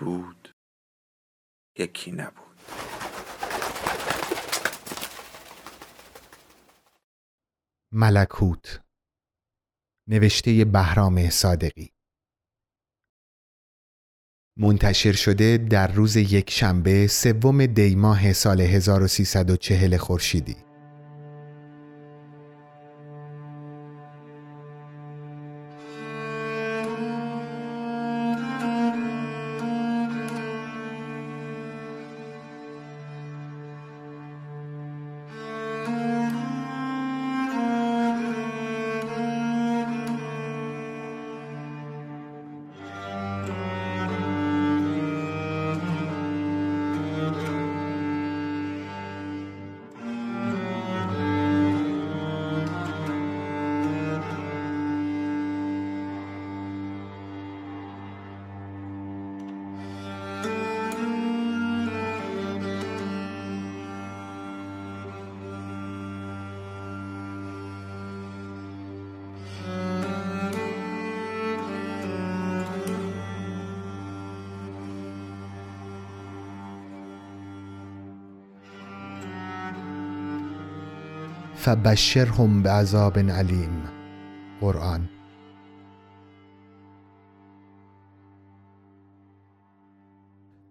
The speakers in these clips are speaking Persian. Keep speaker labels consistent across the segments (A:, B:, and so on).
A: بود یکی نبود.
B: ملکوت نوشته بهرام صادقی. منتشر شده در روز یک شنبه سوم دیماه سال 1340 خورشیدی. فبشرهم بعذاب علیم. قرآن.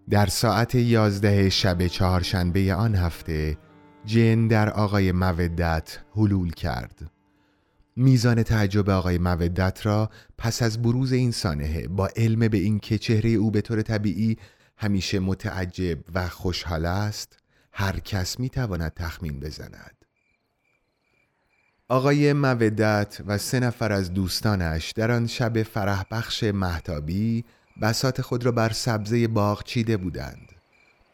B: در ساعت یازده شب چهارشنبه آن هفته جن در آقای مودت حلول کرد. میزان تعجب آقای مودت را پس از بروز این سانحه با علم به اینکه چهره او به طور طبیعی همیشه متعجب و خوشحال است هر کس می‌تواند تخمین بزند. آقای مودت و سه نفر از دوستانش در آن شب فرح بخش محتابی بسات خود را بر سبزه باغ چیده بودند.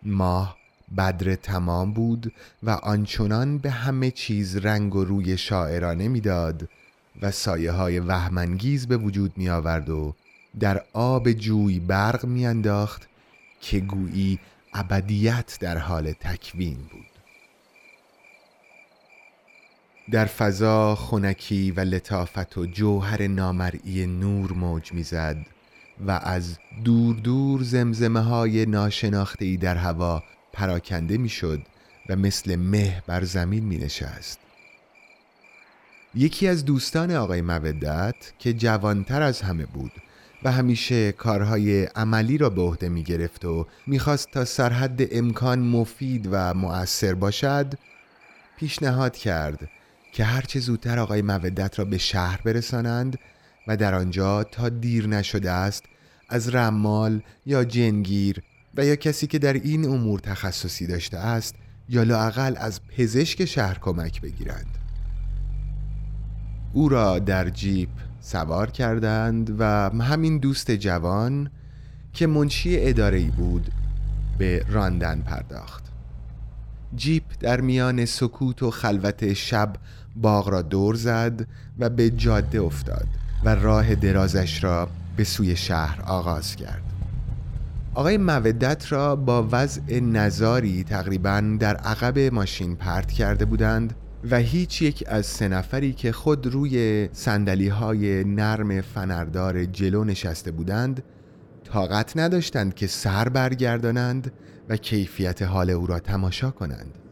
B: ماه بدر تمام بود و آنچنان به همه چیز رنگ و روی شاعرانه می‌داد و سایه های وهمانگیز به وجود می آورد و در آب جوی برق میانداخت که گویی ابدیت در حال تکوین بود. در فضا خونکی و لطافت و جوهر نامرئی نور موج می‌زد و از دور دور زمزمه های ناشناخته ای در هوا پراکنده می‌شد و مثل مه بر زمین می نشست. یکی از دوستان آقای مودت که جوانتر از همه بود و همیشه کارهای عملی را به عهده می گرفت و می‌خواست تا سرحد امکان مفید و مؤثر باشد پیشنهاد کرد که هرچه زودتر آقای مودت را به شهر برسانند و در آنجا تا دیر نشده است از رمال یا جنگیر و یا کسی که در این امور تخصصی داشته است یا لاقل از پزشک شهر کمک بگیرند. او را در جیپ سوار کردند و همین دوست جوان که منشی اداره بود به راندن پرداخت. جیپ در میان سکوت و خلوت شب باغ را دور زد و به جاده افتاد و راه درازش را به سوی شهر آغاز کرد. آقای مودت را با وضع نظاری تقریبا در عقب ماشین پرت کرده بودند و هیچ یک از سه نفری که خود روی سندلی های نرم فنردار جلو نشسته بودند طاقت نداشتند که سر برگردانند و کیفیت حال او را تماشا کنند.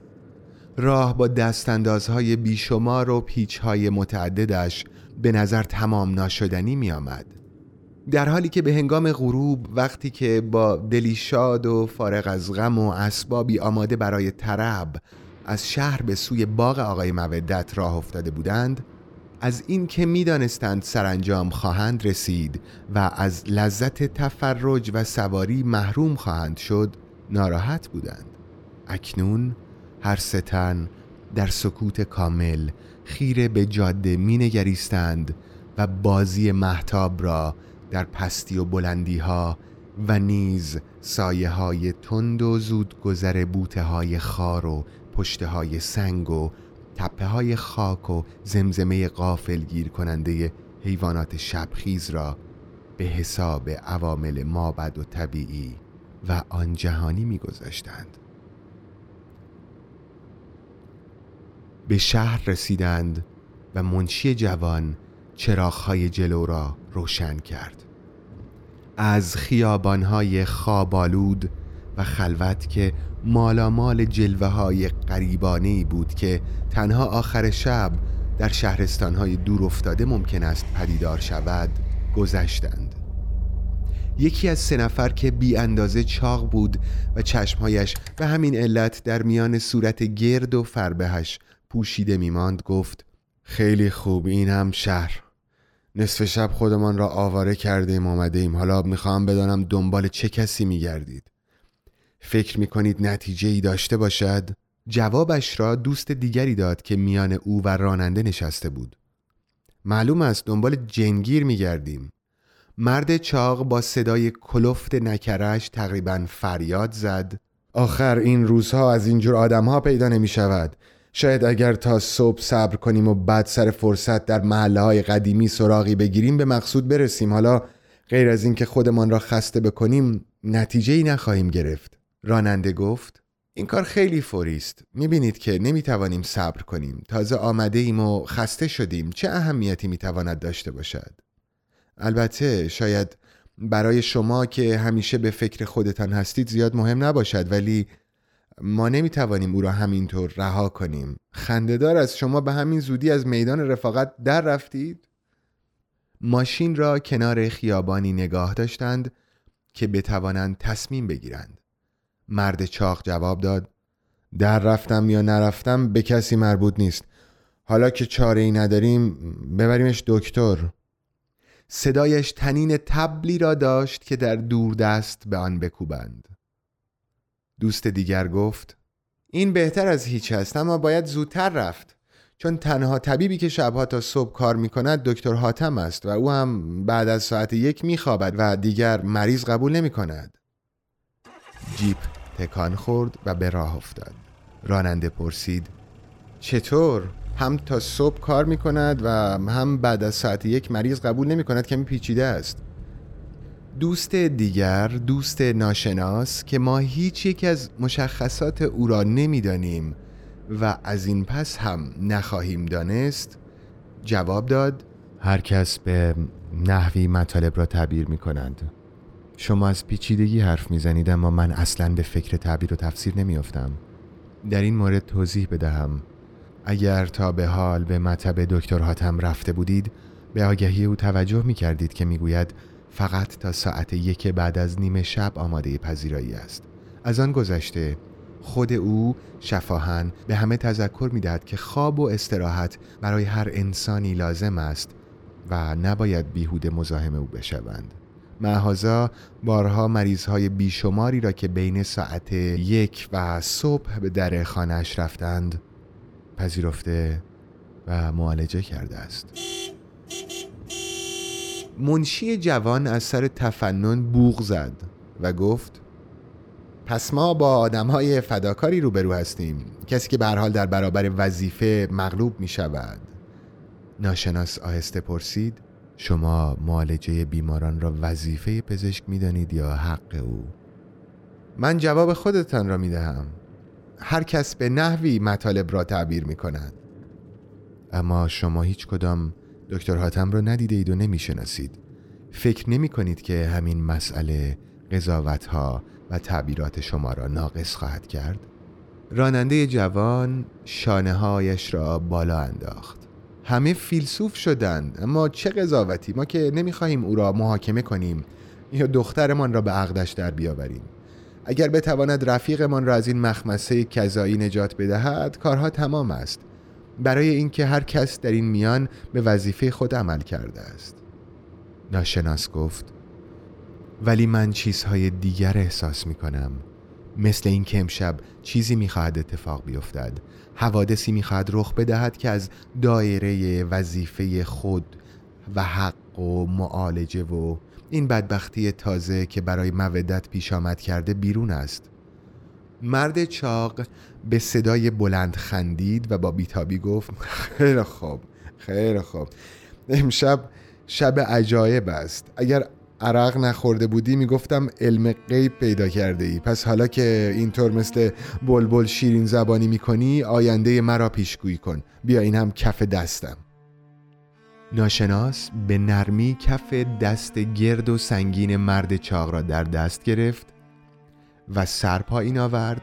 B: راه با دستاندازهای بیشمار و پیچهای متعددش به نظر تمام ناشدنی می آمد. در حالی که به هنگام غروب وقتی که با دلی شاد و فارغ از غم و اسبابی آماده برای طرب از شهر به سوی باغ آقای مودت راه افتاده بودند از این که می‌دانستند سرانجام خواهند رسید و از لذت تفرج و سواری محروم خواهند شد ناراحت بودند اکنون هر ستن در سکوت کامل خیره به جاده مینگریستند و بازی محتاب را در پستی و بلندی ها و نیز سایه های تند و زود گذر بوته های خار و پشته های سنگ و تپه های خاک و زمزمه قافل گیر کننده حیوانات شبخیز را به حساب عوامل مابد و طبیعی و آن جهانی میگذاشتند. به شهر رسیدند و منشی جوان چراغهای جلو را روشن کرد. از خیابانهای خوابالود و خلوت که مالامال جلوه های قریبانه بود که تنها آخر شب در شهرستانهای دور افتاده ممکن است پدیدار شود گذشتند. یکی از سه نفر که بی اندازه چاق بود و چشمهایش به همین علت در میان صورت گرد و فربهش پوشیده میماند گفت خیلی خوب این هم شهر. نصف شب خودمان را آواره کردیم آمده ایم حالا می‌خواهم بدانم دنبال چه کسی میگردید. فکر می‌کنید نتیجه ای داشته باشد؟ جوابش را دوست دیگری داد که میان او و راننده نشسته بود. معلوم است دنبال جنگیر میگردیم. مرد چاق با صدای کلفت نکرش تقریبا فریاد زد. آخر این روزها از اینجور آدمها پیدا نمی شود شاید اگر تا صبح صبر کنیم و بعد سر فرصت در محله های قدیمی سراغی بگیریم به مقصود برسیم. حالا غیر از اینکه خودمان را خسته بکنیم نتیجه ای نخواهیم گرفت. راننده گفت این کار خیلی فوری است. می‌بینید که نمی‌توانیم صبر کنیم. تازه آمده ایم و خسته شدیم. چه اهمیتی می‌تواند داشته باشد؟ البته شاید برای شما که همیشه به فکر خودتان هستید زیاد مهم نباشد ولی ما نمی‌توانیم او را همینطور رها کنیم. خندهدار از شما به همین زودی از میدان رفاقت در رفتید؟ ماشین را کنار خیابانی نگاه داشتند که بتوانند تصمیم بگیرند. مرد چاق جواب داد در رفتم یا نرفتم به کسی مربوط نیست. حالا که چاره ای نداریم ببریمش دکتر. صدایش تنین تبلی را داشت که در دور دست به آن بکوبند. دوست دیگر گفت این بهتر از هیچ است اما باید زودتر رفت چون تنها طبیبی که شبها تا صبح کار می کند دکتر حاتم است و او هم بعد از ساعت یک می خوابد و دیگر مریض قبول نمی کند جیپ تکان خورد و به راه افتاد. راننده پرسید چطور؟ هم تا صبح کار می کند و هم بعد از ساعت یک مریض قبول نمی کند کمی پیچیده است. دوست دیگر دوست ناشناس که ما هیچ یک از مشخصات او را نمی‌دانیم و از این پس هم نخواهیم دانست جواب داد هر کس به نحوی مطالب را تعبیر می کنند شما از پیچیدگی حرف می‌زنید اما من اصلا به فکر تعبیر و تفسیر نمیافتم. در این مورد توضیح بدهم. اگر تا به حال به مطب دکتر حاتم رفته بودید به آگهی او توجه می کردید که می‌گوید فقط تا ساعت یک بعد از نیمه شب آماده پذیرایی است. از آن گذشته خود او شفاهن به همه تذکر می‌دهد که خواب و استراحت برای هر انسانی لازم است و نباید بیهوده مزاحم او بشوند. معهازا بارها مریضهای بیشماری را که بین ساعت یک و صبح به در خانهاش رفتند پذیرفته و معالجه کرده است. منشی جوان از سر تفنن بوغ زد و گفت پس ما با آدم های فداکاری روبرو هستیم. کسی که به حال در برابر وظیفه مغلوب می شود ناشناس آهسته پرسید شما معالجه بیماران را وظیفه پزشک می دانید یا حق او؟ من جواب خودتان را می دهم هر کس به نحوی مطالب را تعبیر می کند اما شما هیچ کدام دکتر حاتم را ندیده اید و نمی‌شناسید. فکر نمی کنید که همین مسئله قضاوت ها و تعبیرات شما را ناقص خواهد کرد؟ راننده جوان شانه هایش را بالا انداخت. همه فیلسوف شدند. اما چه قضاوتی؟ ما که نمی‌خواهیم او را محاکمه کنیم یا دخترمان را به عقدش در بیاوریم. اگر بتواند رفیقمان را از این مخمسه کذایی نجات بدهد کارها تمام است. برای اینکه هر کس در این میان به وظیفه خود عمل کرده است. ناشناس گفت ولی من چیزهای دیگر احساس می کنم مثل این که امشب چیزی می‌خواهد اتفاق بیفتد. حوادثی می‌خواهد رخ بدهد که از دایره وظیفه خود و حق و معالجه و این بدبختی تازه که برای مودت پیش آمد کرده بیرون است. مرد چاق به صدای بلند خندید و با بیتابی گفت خیلی خوب خیلی خوب. امشب شب عجایب است. اگر عرق نخورده بودی می‌گفتم علم غیب پیدا کرده ای پس حالا که اینطور مثل بلبل شیرین زبانی می‌کنی آینده مرا پیشگویی کن. بیا این هم کف دستم. ناشناس به نرمی کف دست گرد و سنگین مرد چاق را در دست گرفت و سر پایین آورد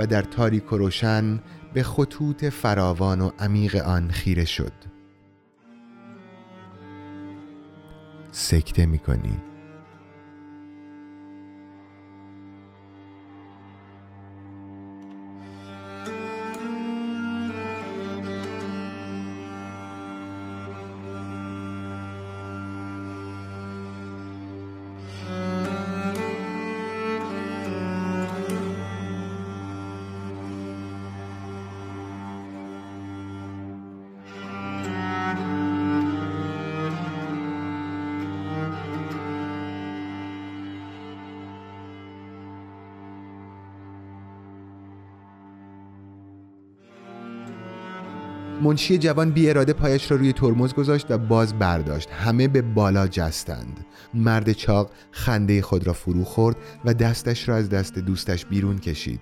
B: و در تاریک و روشن به خطوط فراوان و عمیق آن خیره شد. سکته می‌کنی. منشی جوان بی اراده پایش را روی ترمز گذاشت و باز برداشت. همه به بالا جستند. مرد چاق خنده خود را فرو خورد و دستش را از دست دوستش بیرون کشید.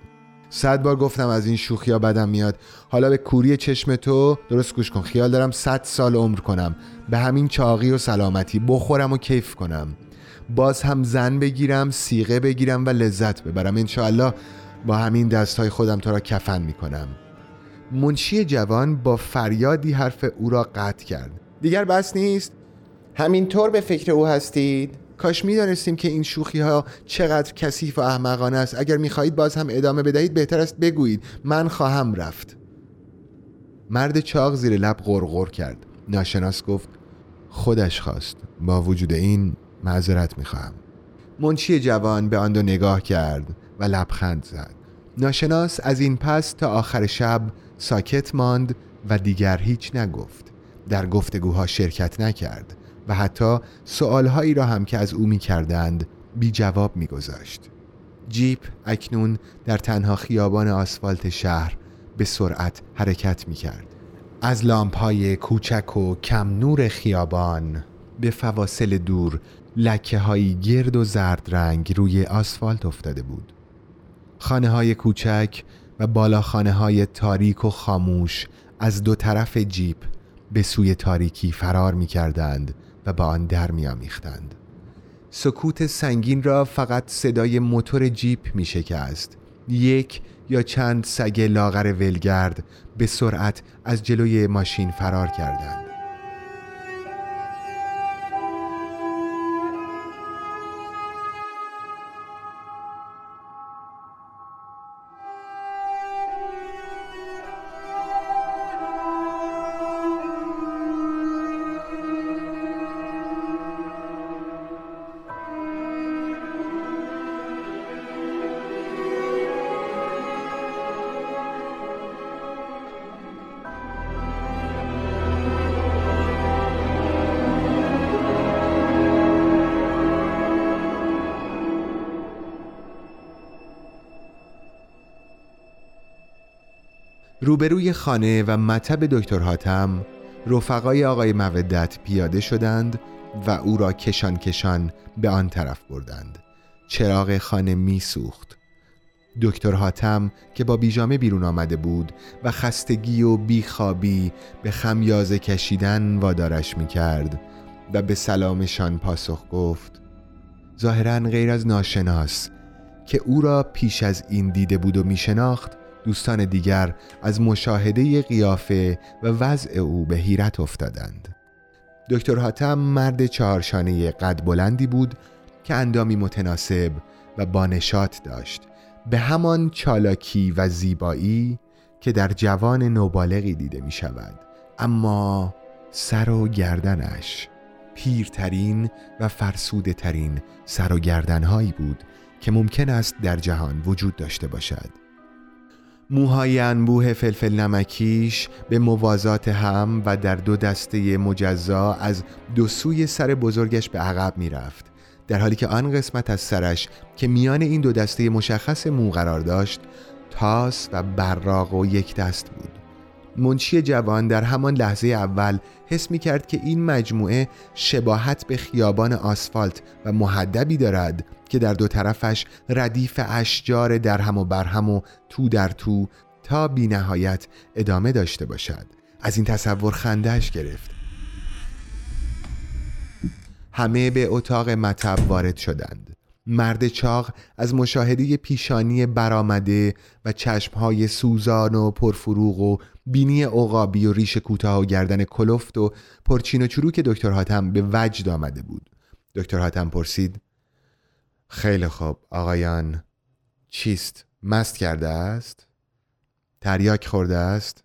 B: صد بار گفتم از این شوخیا بدم میاد. حالا به کوری چشم تو درست گوش کن. خیال دارم صد سال عمر کنم. به همین چاقی و سلامتی بخورم و کیف کنم. باز هم زن بگیرم سیغه بگیرم و لذت ببرم. انشاءالله با همین دستهای خودم تو را کفن می‌کنم. منشی جوان با فریادی حرف او را قطع کرد. دیگر بس نیست. همینطور به فکر او هستید؟ کاش می‌دانستیم که این شوخی ها چقدر کثیف و احمقانه است. اگر می‌خواهید باز هم ادامه بدهید بهتر است بگویید. من خواهم رفت. مرد چاق زیر لب غرغر کرد. ناشناس گفت خودش خواست. با وجود این معذرت می‌خواهم. منشی جوان به آن دو نگاه کرد و لبخند زد. ناشناس از این پس تا آخر شب ساکت ماند و دیگر هیچ نگفت در گفتگوها شرکت نکرد و حتی سوالهایی را هم که از او می کردند بی جواب می گذاشت. جیپ اکنون در تنها خیابان آسفالت شهر به سرعت حرکت می کرد. از لامپ های کوچک و کم نور خیابان به فواصل دور لکه های گرد و زرد رنگ روی آسفالت افتاده بود. خانه های کوچک و بالاخانه های تاریک و خاموش از دو طرف جیپ به سوی تاریکی فرار می کردند و با آن در می آمیختند. سکوت سنگین را فقط صدای موتور جیپ می شکست. یک یا چند سگ لاغر ولگرد به سرعت از جلوی ماشین فرار کردند. روبروی خانه و مطب دکتر حاتم رفقای آقای مودت پیاده شدند و او را کشان کشان به آن طرف بردند. چراغ خانه می سوخت. دکتر حاتم که با بیجامه بیرون آمده بود و خستگی و بیخوابی به خمیازه کشیدن وادارش می کرد و به سلامشان پاسخ گفت ظاهرا غیر از ناشناس که او را پیش از این دیده بود و می شناخت دوستان دیگر از مشاهده قیافه و وضع او به حیرت افتادند. دکتر حاتم مرد چهارشانه قد بلندی بود که اندامی متناسب و بانشات داشت. به همان چالاکی و زیبایی که در جوان نوبالغی دیده می شود اما سر و گردنش پیرترین و فرسوده ترین سر و گردنهایی بود که ممکن است در جهان وجود داشته باشد. موهای انبوه فلفل نمکیش به موازات هم و در دو دسته مجزا از دو سوی سر بزرگش به عقب می رفت در حالی که آن قسمت از سرش که میان این دو دسته مشخص مو قرار داشت تاس و براق و یک دست بود. منشی جوان در همان لحظه اول حس می کرد که این مجموعه شباهت به خیابان آسفالت و محدبی دارد که در دو طرفش ردیف اشجار در هم و برهم و تو در تو تا بی نهایت ادامه داشته باشد. از این تصور خندهش گرفت. همه به اتاق مطب وارد شدند. مرد چاق از مشاهده پیشانی برآمده و چشمهای سوزان و پرفروغ و بینی عقابی و ریش کوتاه و گردن کلفت و پرچین و چروک دکتر حاتم به وجد آمده بود. دکتر حاتم پرسید خیلی خوب آقایان چیست؟ مست کرده است؟ تریاک خورده است؟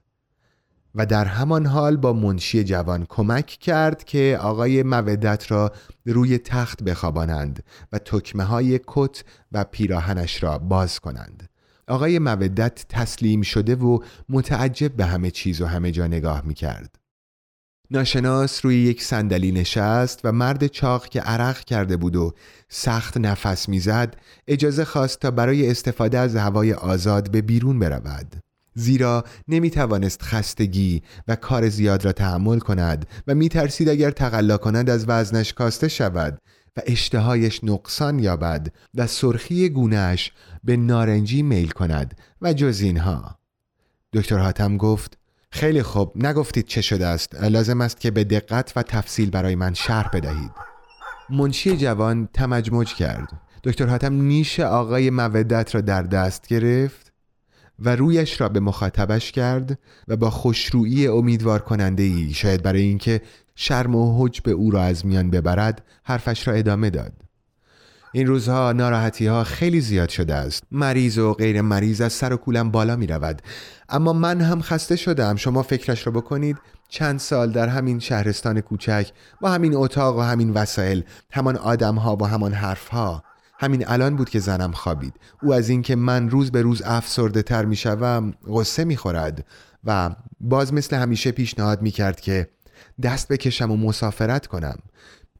B: و در همان حال با منشی جوان کمک کرد که آقای مودت را روی تخت بخوابانند و تکمه های کت و پیراهنش را باز کنند. آقای مودت تسلیم شده و متعجب به همه چیز و همه جا نگاه می کرد. ناشناس روی یک صندلی نشست و مرد چاق که عرق کرده بود و سخت نفس می‌زد اجازه خواست تا برای استفاده از هوای آزاد به بیرون برود زیرا نمی توانست خستگی و کار زیاد را تحمل کند و می ترسید اگر تقلا کند از وزنش کاسته شود و اشتهایش نقصان یابد و سرخی گونهش به نارنجی میل کند و جز اینها. دکتر حاتم گفت خیلی خوب نگفتید چه شده است. لازم است که به دقت و تفصیل برای من شرح بدهید. منشی جوان تمجمج کرد. دکتر حاتم نیش آقای مودت را در دست گرفت و رویش را به مخاطبش کرد و با خوشرویی امیدوار کننده ای شاید برای اینکه شرم و حج به او را از میان ببرد حرفش را ادامه داد. این روزها ناراحتی ها خیلی زیاد شده است. مریض و غیر مریض از سر و کولم بالا می رود اما من هم خسته شدم شما فکرش را بکنید. چند سال در همین شهرستان کوچک با همین اتاق و همین وسایل همان آدم ها و همان حرف ها همین الان بود که زنم خوابید. او از اینکه من روز به روز افسرده تر می شوم غصه می خورد و باز مثل همیشه پیشنهاد می کرد که دست بکشم و مسافرت کنم.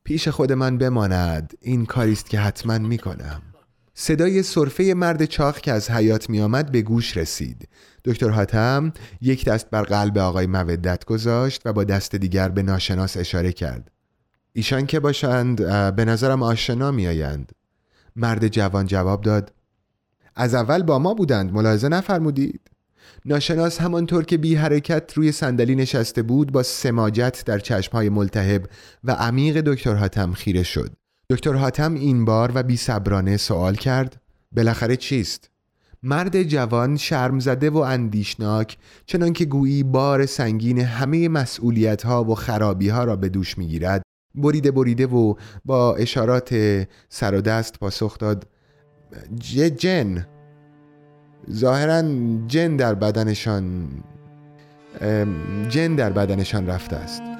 B: پیش خود من بماند. این کاریست که حتما می کنم صدای صرفه مرد چاق که از حیات می آمد به گوش رسید. دکتر حاتم یک دست بر قلب آقای مودت گذاشت و با دست دیگر به ناشناس اشاره کرد. ایشان که باشند به نظرم آشنا می آیند مرد جوان جواب داد. از اول با ما بودند. ملاحظه نفرمودید. ناشناس همانطور که بی حرکت روی صندلی نشسته بود با سماجت در چشمهای ملتهب و عمیق دکتر حاتم خیره شد دکتر حاتم این بار و بی صبرانه سوال کرد بالاخره چیست؟ مرد جوان شرم زده و اندیشناک چنان که گویی بار سنگین همه مسئولیت ها و خرابی ها را به دوش می‌گیرد بریده بریده و با اشارات سر و دست پاسخ داد جن ظاهرا جن در بدنشان جن در بدنشان رفته است.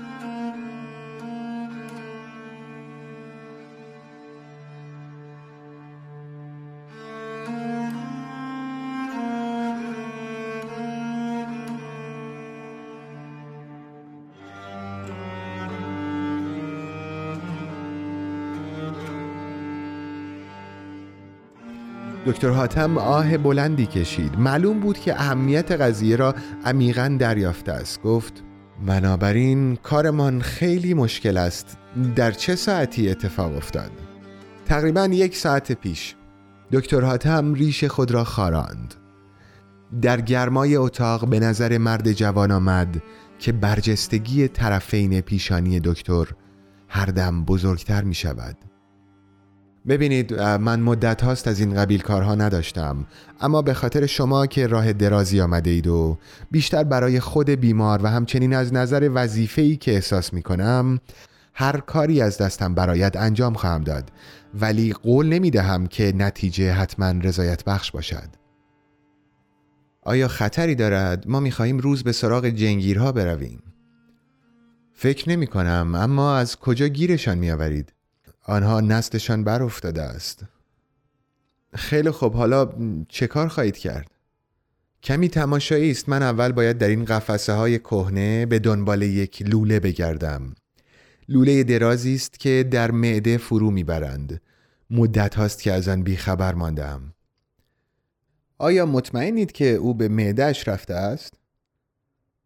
B: دکتر حاتم آه بلندی کشید. معلوم بود که اهمیت قضیه را عمیقا دریافته است. گفت بنابراین کارمان خیلی مشکل است. در چه ساعتی اتفاق افتاد؟ تقریبا یک ساعت پیش. دکتر حاتم ریش خود را خاراند. در گرمای اتاق به نظر مرد جوان آمد که برجستگی طرفین پیشانی دکتر هر دم بزرگتر می شود ببینید من مدت هاست از این قبیل کارها نداشتم. اما به خاطر شما که راه درازی آمده اید و بیشتر برای خود بیمار و همچنین از نظر وظیفه‌ای که احساس می کنم هر کاری از دستم برایت انجام خواهم داد. ولی قول نمی دهم که نتیجه حتما رضایت بخش باشد. آیا خطری دارد؟ ما می خواهیم روز به سراغ جنگیرها برویم. فکر نمی کنم اما از کجا گیرشان می آورید آنها نستشان بر افتاده است. خیلی خوب. حالا چه کار خواهید کرد؟ کمی تماشایی است. من اول باید در این قفسه های کهنه به دنبال یک لوله بگردم. لوله درازی است که در معده فرو می‌برند. مدت هاست که از آن بیخبر ماندم آیا مطمئنید که او به معدهش رفته است؟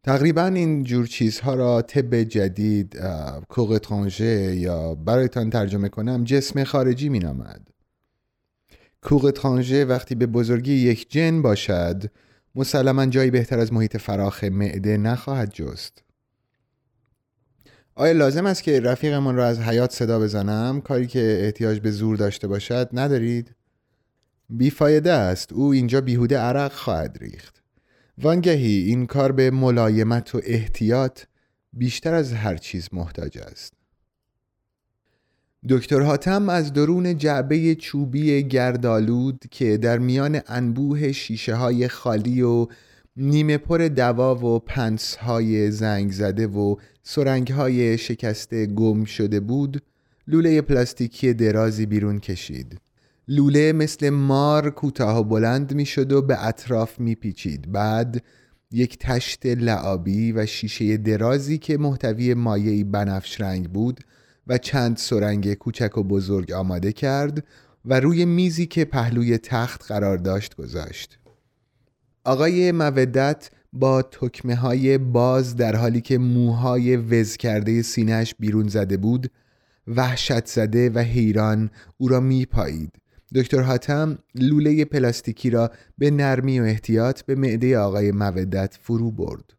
B: تقریبا این جور چیزها را طب جدید کوغترانژه یا برایتان ترجمه کنم جسم خارجی می نامد. کوغترانژه وقتی به بزرگی یک جن باشد مسلما جایی بهتر از محیط فراخ معده نخواهد جست. آیا لازم است که رفیقمان را از حیات صدا بزنم کاری که احتیاج به زور داشته باشد ندارید؟ بیفایده است او اینجا بیهوده عرق خواهد ریخت وانگهی این کار به ملایمت و احتیاط بیشتر از هر چیز محتاج است. دکتر حاتم از درون جعبه چوبی گردالود که در میان انبوه شیشه های خالی و نیمه پر دوا و پنس های زنگ زده و سرنگ های شکسته گم شده بود لوله پلاستیکی درازی بیرون کشید. لوله مثل مار کوتاه و بلند می شد و به اطراف می پیچید بعد یک تشت لعابی و شیشه درازی که محتوی مایعی بنفش رنگ بود و چند سرنگ کوچک و بزرگ آماده کرد و روی میزی که پهلوی تخت قرار داشت گذاشت. آقای مودت با تکمه های باز در حالی که موهای وز کرده سینهش بیرون زده بود وحشت زده و حیران او را می پایید دکتر حاتم لوله پلاستیکی را به نرمی و احتیاط به معده آقای مودت فرو برد.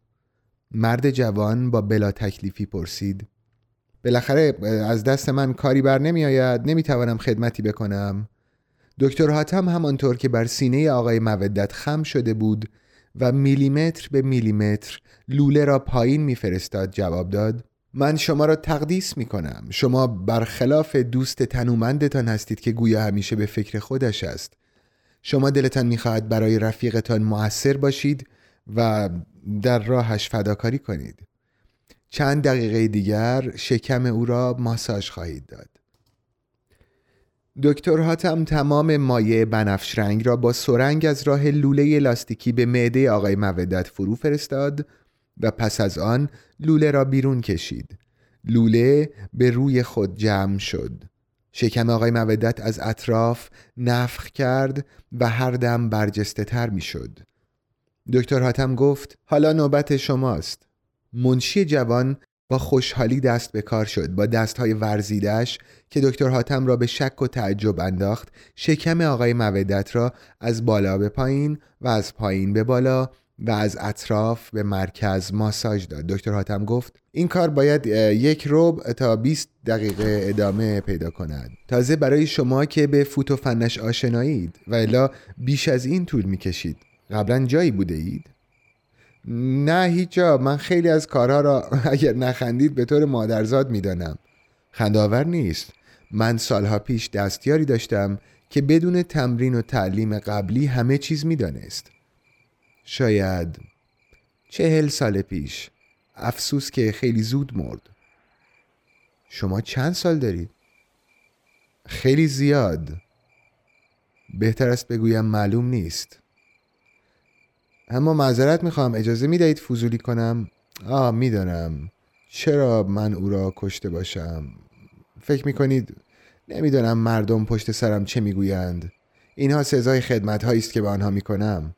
B: مرد جوان با بلا تکلیفی پرسید بالاخره از دست من کاری بر نمی آید نمی توانم خدمتی بکنم؟ دکتر حاتم همانطور که بر سینه آقای مودت خم شده بود و میلیمتر به میلیمتر لوله را پایین میفرستاد جواب داد من شما را تقدیس می کنم شما برخلاف دوست تنومندتان هستید که گویا همیشه به فکر خودش است. شما دلتان می‌خواهد برای رفیقتان موثر باشید و در راهش فداکاری کنید. چند دقیقه دیگر شکم او را ماساژ خواهید داد. دکتر هاتم تمام مایع بنفش رنگ را با سرنگ از راه لوله لاستیکی به معده آقای مودت فرو فرستاد و پس از آن لوله را بیرون کشید. لوله به روی خود جمع شد. شکم آقای مودت از اطراف نفخ کرد و هر دم برجسته تر می شد دکتر حاتم گفت حالا نوبت شماست. منشی جوان با خوشحالی دست به کار شد. با دستهای ورزیدش که دکتر حاتم را به شک و تعجب انداخت شکم آقای مودت را از بالا به پایین و از پایین به بالا و از اطراف به مرکز ماساژ داد. دکتر حاتم گفت این کار باید یک ربع تا 20 دقیقه ادامه پیدا کند. تازه برای شما که به فوت و فنش آشنایید و الا بیش از این طول می‌کشید. قبلا جایی بوده اید؟ نه هیچ جا. من خیلی از کارها را اگر نخندید به طور مادرزاد می‌دانم. خنداور نیست. من سالها پیش دستیاری داشتم که بدون تمرین و تعلیم قبلی همه چیز می‌دانست. شاید چهل سال پیش. افسوس که خیلی زود مرد. شما چند سال دارید؟ خیلی زیاد. بهتر است بگویم معلوم نیست. اما معذرت می‌خوام. اجازه می‌دهید فضولی کنم؟ آه می‌دانم. چرا من او را کشته باشم؟ فکر می‌کنید نمی‌دانم مردم پشت سرم چه می‌گویند. اینها سزای خدمت است که به آنها می‌کنم.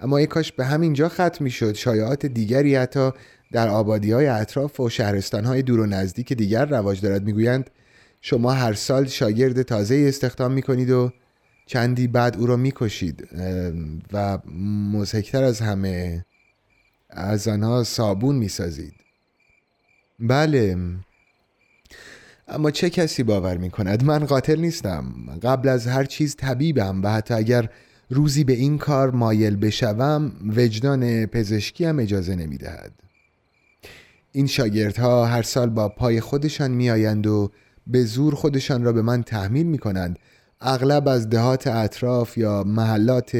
B: اما ای کاش به همین جا ختم می‌شد. شایعات دیگری حتی در آبادی های اطراف و شهرستان های دور و نزدیک دیگر رواج دارد می‌گویند. شما هر سال شاگرد تازه استخدام می‌کنید و چندی بعد او را می‌کشید. و مزهکتر از همه از آنها صابون می‌سازید. بله. اما چه کسی باور می کند من قاتل نیستم. قبل از هر چیز طبیبم و حتی اگر روزی به این کار مایل بشوم وجدان پزشکی هم اجازه نمی دهد. این شاگردها هر سال با پای خودشان میآیند و به زور خودشان را به من تحمیل می کنند اغلب از دهات اطراف یا محلات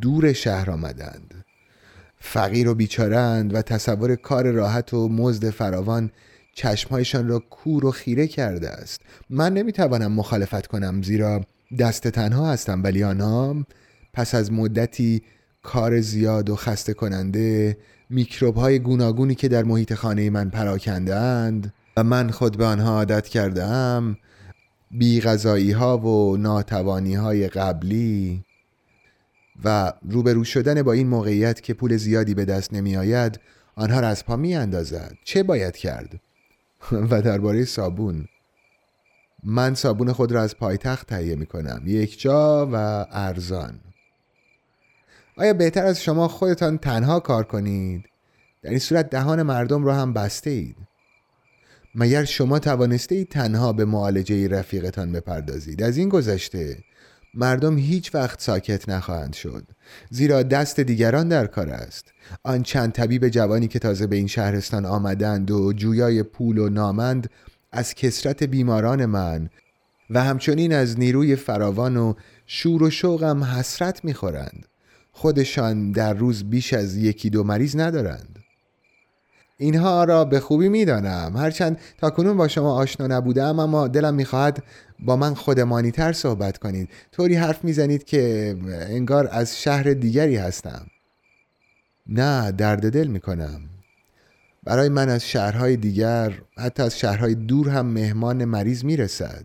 B: دور شهر آمدند. فقیر و بیچارند و تصور کار راحت و مزد فراوان چشمهایشان را کور و خیره کرده است. من نمی‌توانم مخالفت کنم زیرا دست تنها هستم ولی آنها پس از مدتی کار زیاد و خسته کننده میکروب های گوناگونی که در محیط خانه من پراکندند و من خود به آنها عادت کردم بی غذایی ها و ناتوانی های قبلی و روبرو شدن با این موقعیت که پول زیادی به دست نمی آید آنها را از پا می اندازد چه باید کرد؟ و درباره صابون من صابون خود را از پایتخت تهیه می کنم یک جا و ارزان. آیا بهتر از شما خودتان تنها کار کنید؟ در این صورت دهان مردم را هم بسته اید مگر شما توانسته اید تنها به معالجه رفیقتان بپردازید؟ از این گذشته مردم هیچ وقت ساکت نخواهند شد. زیرا دست دیگران در کار است. آن چند طبیب جوانی که تازه به این شهرستان آمدند و جویای پول و نامند از کسرت بیماران من و همچنین از نیروی فراوان و شور و شوقم حسرت می‌خورند. خودشان در روز بیش از یکی دو مریض ندارند. اینها را به خوبی می‌دانم. هرچند تا کنون با شما آشنا نبودم اما دلم می‌خواهد با من خودمانی تر صحبت کنید. طوری حرف می‌زنید که انگار از شهر دیگری هستم. نه درد دل می‌کنم. برای من از شهرهای دیگر حتی از شهرهای دور هم مهمان مریض می‌رسد.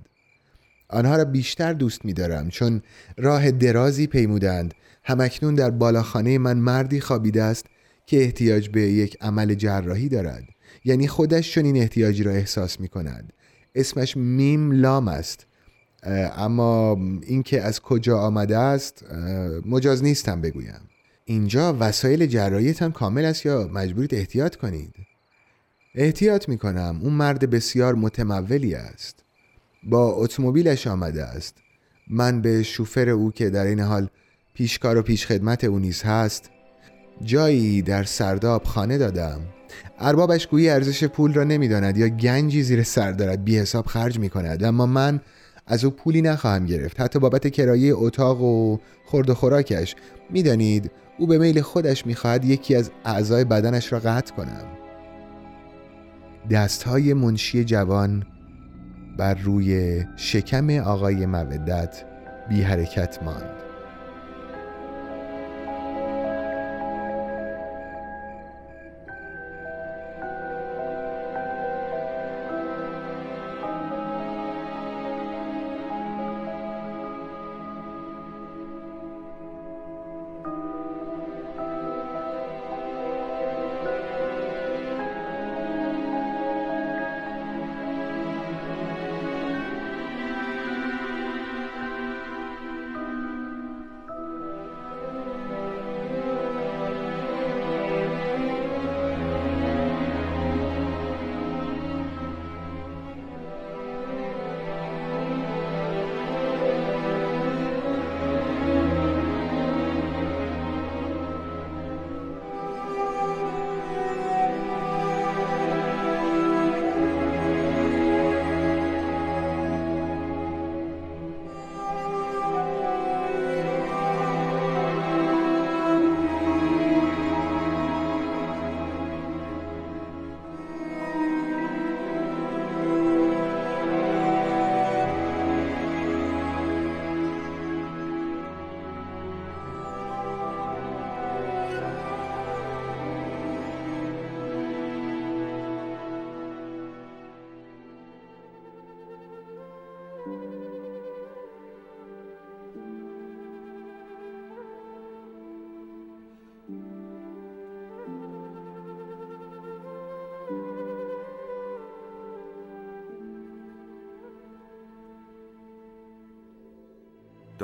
B: آنها را بیشتر دوست میدارم چون راه درازی پیمودند. همکنون در بالاخانه من مردی خوابیده است که احتیاج به یک عمل جراحی دارد. یعنی خودش چون این احتیاجی را احساس می کند اسمش میم لام است. اما اینکه از کجا آمده است مجاز نیستم بگویم. اینجا وسایل جراحیتان کامل است یا مجبورید احتیاط کنید؟ احتیاط می کنم اون مرد بسیار متمولی است. با اتومبیلش آمده است. من به شوفر او که در این حال پیشکار و پیشخدمت او نیز هست جایی در سرداب خانه دادم. اربابش گویی ارزش پول را نمی‌داند یا گنجی زیر سر دارد. بی حساب خرج می کند اما من از او پولی نخواهم گرفت. حتی بابت کرایه اتاق و خورد و خوراکش. می‌دانید او به میل خودش می‌خواهد یکی از اعضای بدنش را قطع کنم. دستهای منشی جوان بر روی شکم آقای مودت بی حرکت ماند.